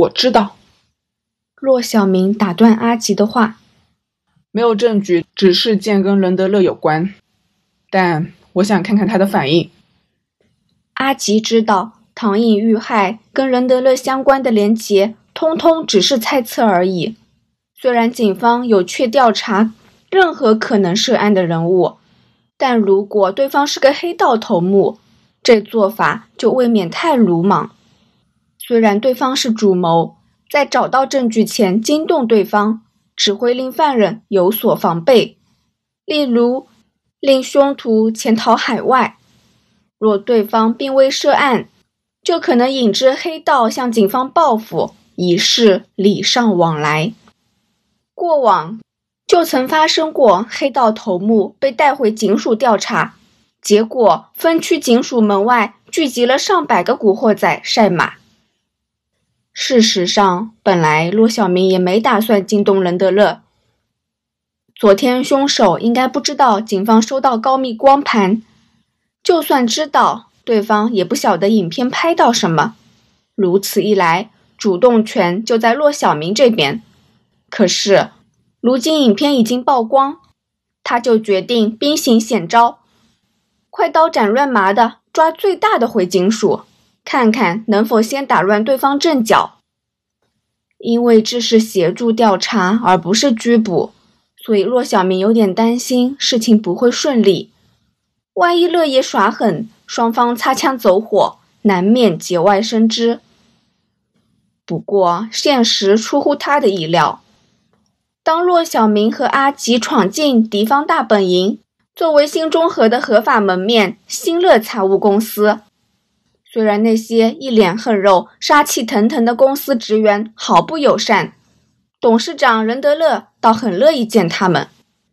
我知道。骆小明打断阿吉的话：“没有证据，只是件跟伦德勒有关，但我想看看他的反应。”阿吉知道唐颖遇害跟伦德勒相关的连结，通通只是猜测而已。虽然警方有去调查任何可能涉案的人物，但如果对方是个黑道头目，这做法就未免太鲁莽。虽然对方是主谋，在找到证据前惊动对方，只会令犯人有所防备，例如令凶徒潜逃海外。若对方并未涉案，就可能引致黑道向警方报复，以示礼尚往来。过往就曾发生过黑道头目被带回警署调查，结果分区警署门外聚集了上百个古惑仔晒马。事实上，本来骆小明也没打算惊动任德乐。昨天凶手应该不知道警方收到高密光盘，就算知道，对方也不晓得影片拍到什么。如此一来，主动权就在骆小明这边。可是，如今影片已经曝光，他就决定兵行险招，快刀斩乱麻的抓最大的回警署，看看能否先打乱对方阵脚。因为这是协助调查而不是拘捕，所以骆小明有点担心事情不会顺利。万一乐爷耍狠，双方擦枪走火，难免节外生枝。不过，现实出乎他的意料。当骆小明和阿吉闯进敌方大本营，作为新中和的合法门面新乐财务公司，虽然那些一脸横肉、杀气腾腾的公司职员毫不友善，董事长任德乐倒很乐意见他们，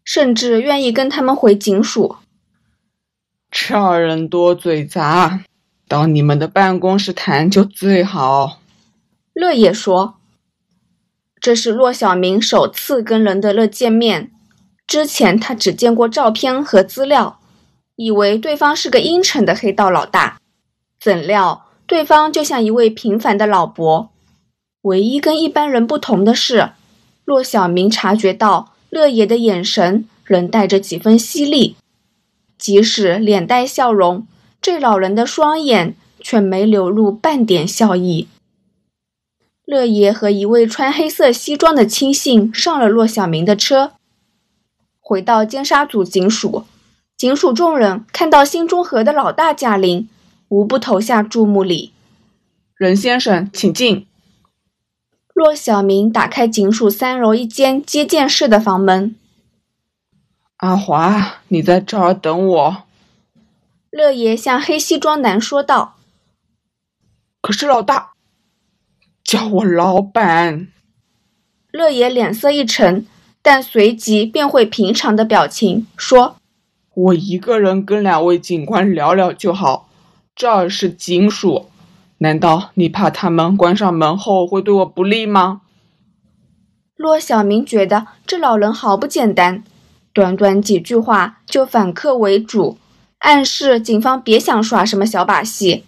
甚至愿意跟他们回警署。这人多嘴杂，到你们的办公室谈就最好。乐爷说。这是骆小明首次跟任德勒见面，之前他只见过照片和资料，以为对方是个阴沉的黑道老大，怎料对方就像一位平凡的老伯。唯一跟一般人不同的是，骆小明察觉到乐爷的眼神仍带着几分犀利，即使脸带笑容，这老人的双眼却没流露半点笑意。乐爷和一位穿黑色西装的亲信上了骆小明的车，回到尖沙咀警署。警署众人看到新中和的老大驾临，无不投下注目礼。任先生，请进。骆小明打开警署三楼一间接见室的房门。阿华，你在这儿等我。乐爷向黑西装男说道。可是老大。叫我老板。乐爷脸色一沉，但随即变回平常的表情，说：“我一个人跟两位警官聊聊就好。这儿是警署，难道你怕他们关上门后会对我不利吗？”骆小明觉得这老人好不简单，短短几句话就反客为主，暗示警方别想耍什么小把戏。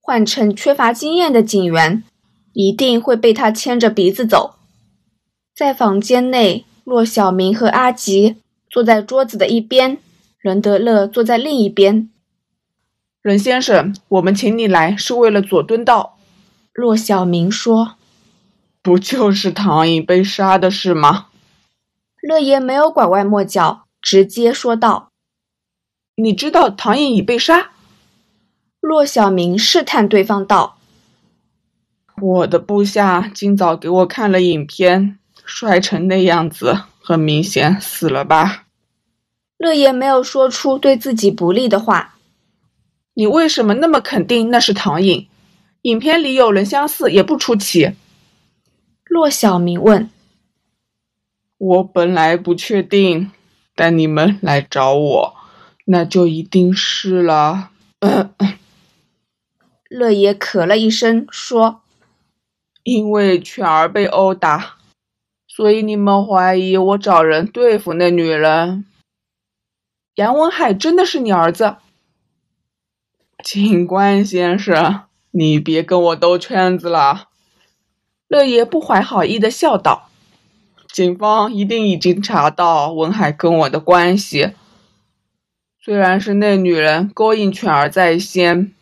换成缺乏经验的警员。一定会被他牵着鼻子走。在房间内，骆小明和阿吉坐在桌子的一边，伦德勒坐在另一边。任先生，我们请你来是为了佐敦道。骆小明说：“不就是唐颖被杀的事吗？”乐爷没有拐弯抹角，直接说道：“你知道唐颖已被杀？”骆小明试探对方道。我的部下今早给我看了影片，摔成那样子，很明显死了吧？乐爷没有说出对自己不利的话。你为什么那么肯定那是唐颖？影片里有人相似也不出奇。骆小明问。我本来不确定，但你们来找我，那就一定是了。乐爷咳了一声，说。因为犬儿被殴打，所以你们怀疑我找人对付那女人。杨文海真的是你儿子，警官先生，你别跟我兜圈子了。乐爷不怀好意的笑道：“警方一定已经查到文海跟我的关系。虽然是那女人勾引犬儿在先，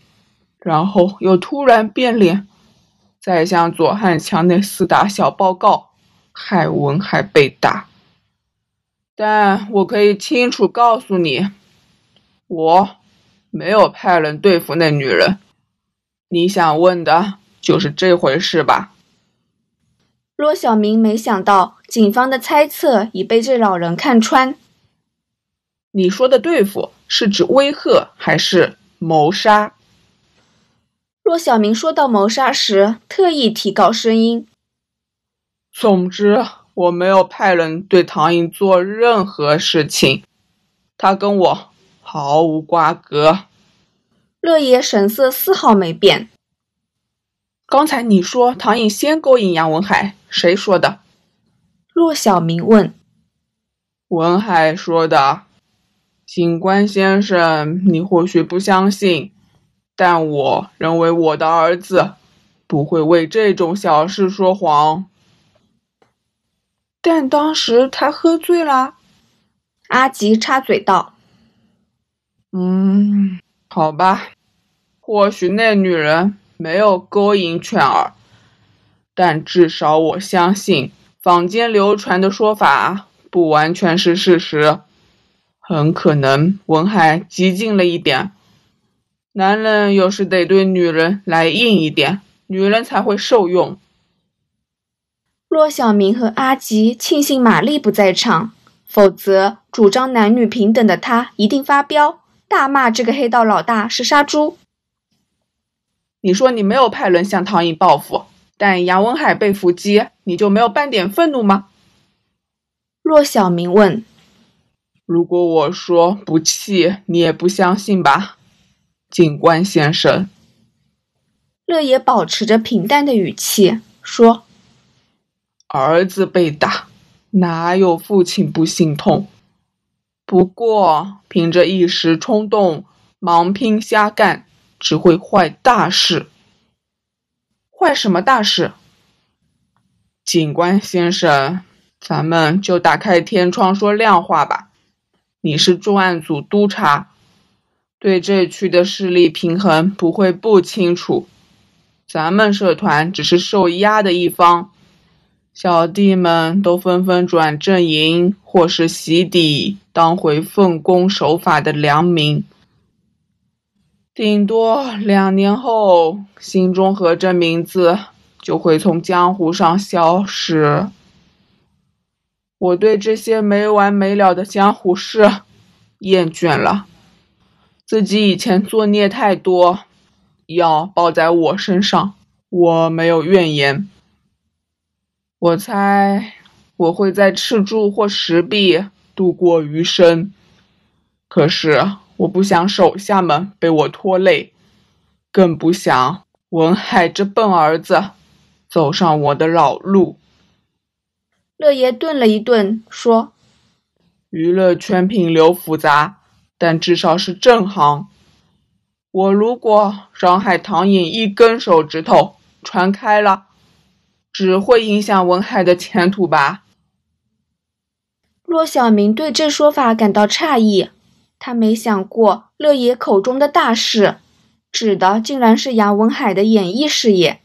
然后又突然变脸，再向左汉强那厮打小报告，害文海被打。但我可以清楚告诉你，我没有派人对付那女人。你想问的就是这回事吧？”骆小明没想到，警方的猜测已被这老人看穿。你说的对付是指威吓还是谋杀？骆小明说到谋杀时，特意提高声音。总之，我没有派人对唐颖做任何事情，他跟我毫无瓜葛。乐爷神色丝毫没变。刚才你说唐颖先勾引杨文海，谁说的？骆小明问。文海说的。警官先生，你或许不相信，但我认为我的儿子不会为这种小事说谎。但当时他喝醉了。阿吉插嘴道：“嗯，好吧，或许那女人。”没有勾引犬儿，但至少我相信坊间流传的说法不完全是事实。很可能文海激进了一点。男人有时得对女人来硬一点，女人才会受用。骆小明和阿吉庆幸玛丽不在场，否则主张男女平等的他一定发飙，大骂这个黑道老大是杀猪。你说你没有派人向唐颖报复，但杨文海被伏击，你就没有半点愤怒吗？骆小明问。如果我说不气，你也不相信吧，警官先生。乐爷保持着平淡的语气说：“儿子被打，哪有父亲不心痛？不过凭着一时冲动，盲拼瞎干。”只会坏大事。坏什么大事？警官先生，咱们就打开天窗说亮话吧。你是重案组督察，对这区的势力平衡不会不清楚。咱们社团只是受压的一方，小弟们都纷纷转阵营，或是洗底，当回奉公守法的良民。顶多两年后，新中和这名字就会从江湖上消失。我对这些没完没了的江湖事厌倦了。自己以前作孽太多，要报在我身上，我没有怨言。我猜我会在赤柱或石壁度过余生。可是。我不想手下们被我拖累，更不想文海这笨儿子走上我的老路。乐爷顿了一顿，说：“娱乐圈品流复杂，但至少是正行。我如果伤害唐颖一根手指头，传开了，只会影响文海的前途吧？”骆小明对这说法感到诧异。他没想过，乐爷口中的大事，指的竟然是杨文海的演艺事业。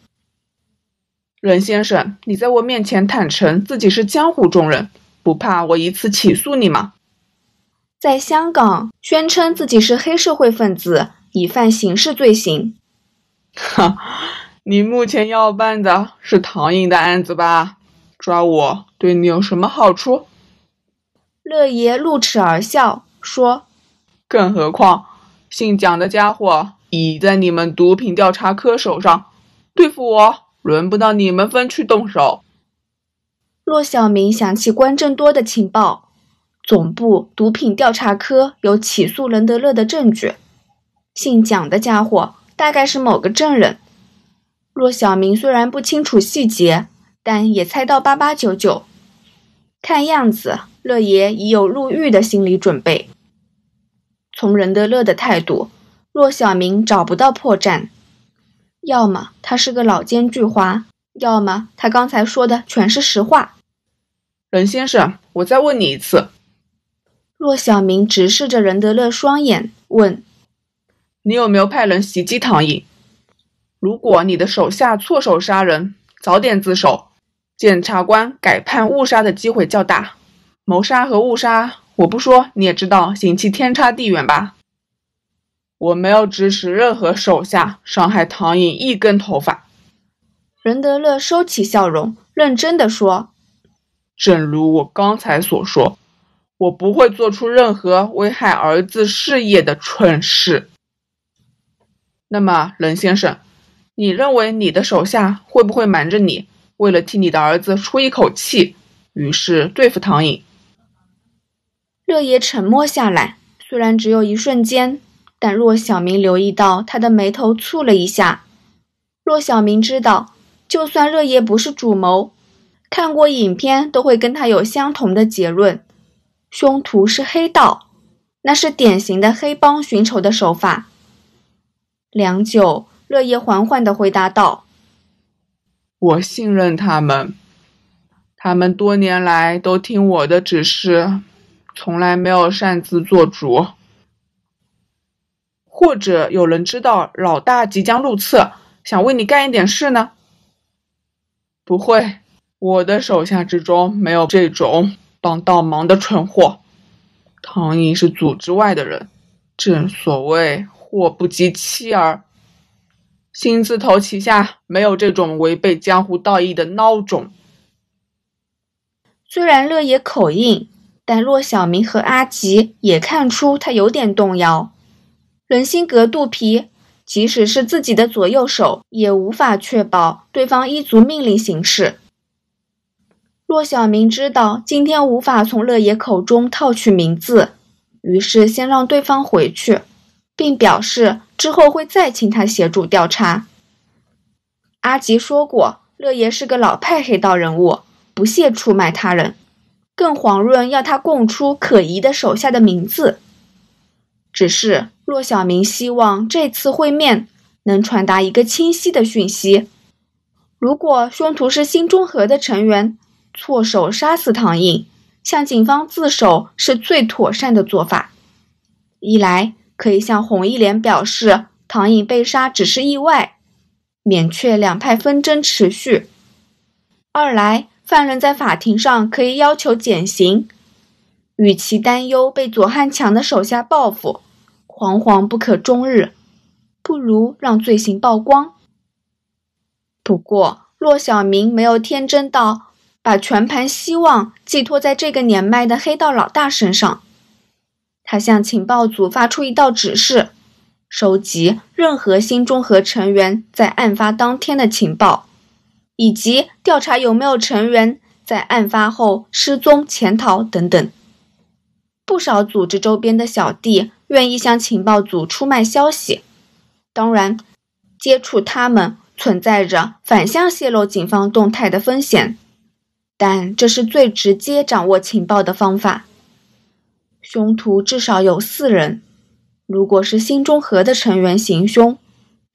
任先生，你在我面前坦诚自己是江湖中人，不怕我一次起诉你吗？在香港，宣称自己是黑社会分子，已犯刑事罪行。哈，你目前要办的是唐颖的案子吧？抓我对你有什么好处？乐爷露齿而笑说。更何况，姓蒋的家伙已在你们毒品调查科手上，对付我轮不到你们分区动手。骆小明想起关正多的情报，总部毒品调查科有起诉任德乐的证据，姓蒋的家伙大概是某个证人。骆小明虽然不清楚细节，但也猜到八八九九。看样子，乐爷已有入狱的心理准备。从任德乐的态度，骆小明找不到破绽。要么他是个老奸巨猾，要么他刚才说的全是实话。任先生，我再问你一次。骆小明直视着任德乐双眼，问：“你有没有派人袭击唐颖？如果你的手下错手杀人，早点自首，检察官改判误杀的机会较大。谋杀和误杀，我不说你也知道，刑期天差地远吧？我没有指使任何手下伤害唐颖一根头发。”任德乐收起笑容，认真的说：“正如我刚才所说，我不会做出任何危害儿子事业的蠢事。那么，任先生，你认为你的手下会不会瞒着你，为了替你的儿子出一口气，于是对付唐颖？”乐爷沉默下来，虽然只有一瞬间，但骆小明留意到他的眉头蹙了一下。骆小明知道。就算乐爷不是主谋，看过影片都会跟他有相同的结论：凶徒是黑道，那是典型的黑帮寻仇的手法。良久，乐爷缓缓地回答道：“我信任他们，他们多年来都听我的指示，从来没有擅自做主。或者有人知道老大即将入册，想为你干一点事呢？”不会，我的手下之中没有这种帮倒忙的蠢货。唐寅是组织外的人，正所谓祸不及妻儿。新字头旗下没有这种违背江湖道义的孬种。虽然乐爷口硬，但骆小明和阿吉也看出他有点动摇。人心隔肚皮。即使是自己的左右手，也无法确保对方依足命令行事。骆小明知道今天无法从乐爷口中套取名字，于是先让对方回去，并表示之后会再请他协助调查。阿吉说过，乐爷是个老派黑道人物，不屑出卖他人，更遑论要他供出可疑的手下的名字。只是。骆小明希望这次会面能传达一个清晰的讯息：如果凶徒是新中和的成员，错手杀死唐印，向警方自首是最妥善的做法。一来可以向红一莲表示唐颖被杀只是意外，免却两派纷争持续；二来犯人在法庭上可以要求减刑，与其担忧被左汉强的手下报复。惶惶不可终日，不如让罪行曝光。不过，骆小明没有天真到把全盘希望寄托在这个年迈的黑道老大身上。他向情报组发出一道指示：收集任何新中和成员在案发当天的情报，以及调查有没有成员在案发后失踪、潜逃等等。不少组织周边的小弟。愿意向情报组出卖消息，当然，接触他们存在着反向泄露警方动态的风险，但这是最直接掌握情报的方法。凶徒至少有四人，如果是新中和的成员行凶，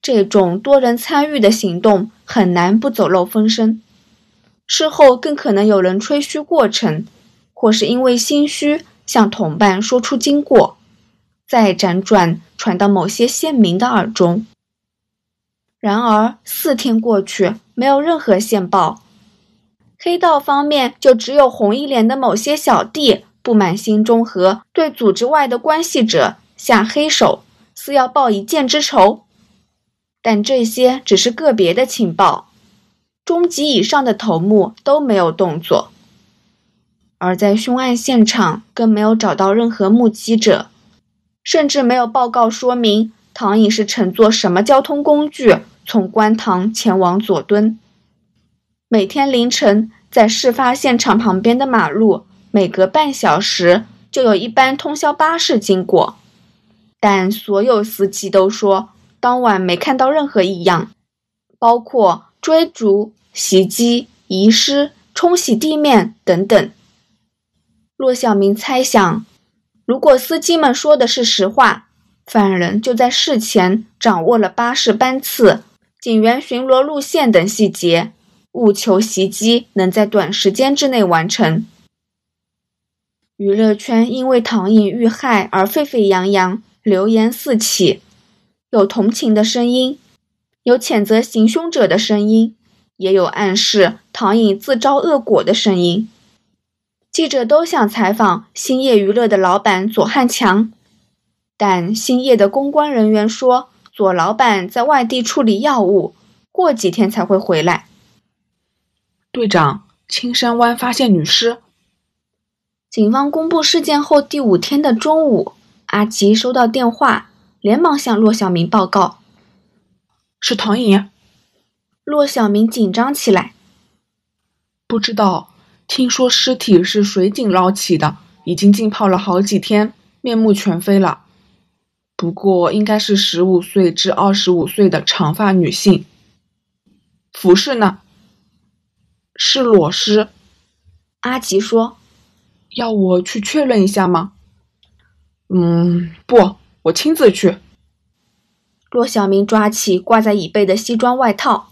这种多人参与的行动很难不走漏风声。事后更可能有人吹嘘过程，或是因为心虚向同伴说出经过。再辗转传到某些县民的耳中。然而四天过去，没有任何线报。黑道方面就只有红一连的某些小弟不满新中和对组织外的关系者下黑手，似要报一箭之仇。但这些只是个别的情报，中级以上的头目都没有动作。而在凶案现场，更没有找到任何目击者。甚至没有报告说明唐颖是乘坐什么交通工具从观塘前往佐敦。每天凌晨，在事发现场旁边的马路，每隔半小时就有一班通宵巴士经过，但所有司机都说当晚没看到任何异样，包括追逐、袭击、遗失、冲洗地面等等。骆小明猜想。如果司机们说的是实话，犯人就在事前掌握了巴士班次、警员巡逻路线等细节，务求袭击能在短时间之内完成。娱乐圈因为唐颖遇害而沸沸扬扬，流言四起，有同情的声音，有谴责行凶者的声音，也有暗示唐颖自招恶果的声音。记者都想采访兴业娱乐的老板左汉强，但兴业的公关人员说，左老板在外地处理药物，过几天才会回来。队长，青山湾发现女尸。警方公布事件后第五天的中午，阿吉收到电话，连忙向骆小明报告：“是唐颖。”骆小明紧张起来，不知道。听说尸体是水井捞起的，已经浸泡了好几天，面目全非了。不过应该是十五岁至二十五岁的长发女性。服饰呢？是裸尸。阿吉说：“要我去确认一下吗？”“嗯，不，我亲自去。”骆小明抓起挂在椅背的西装外套。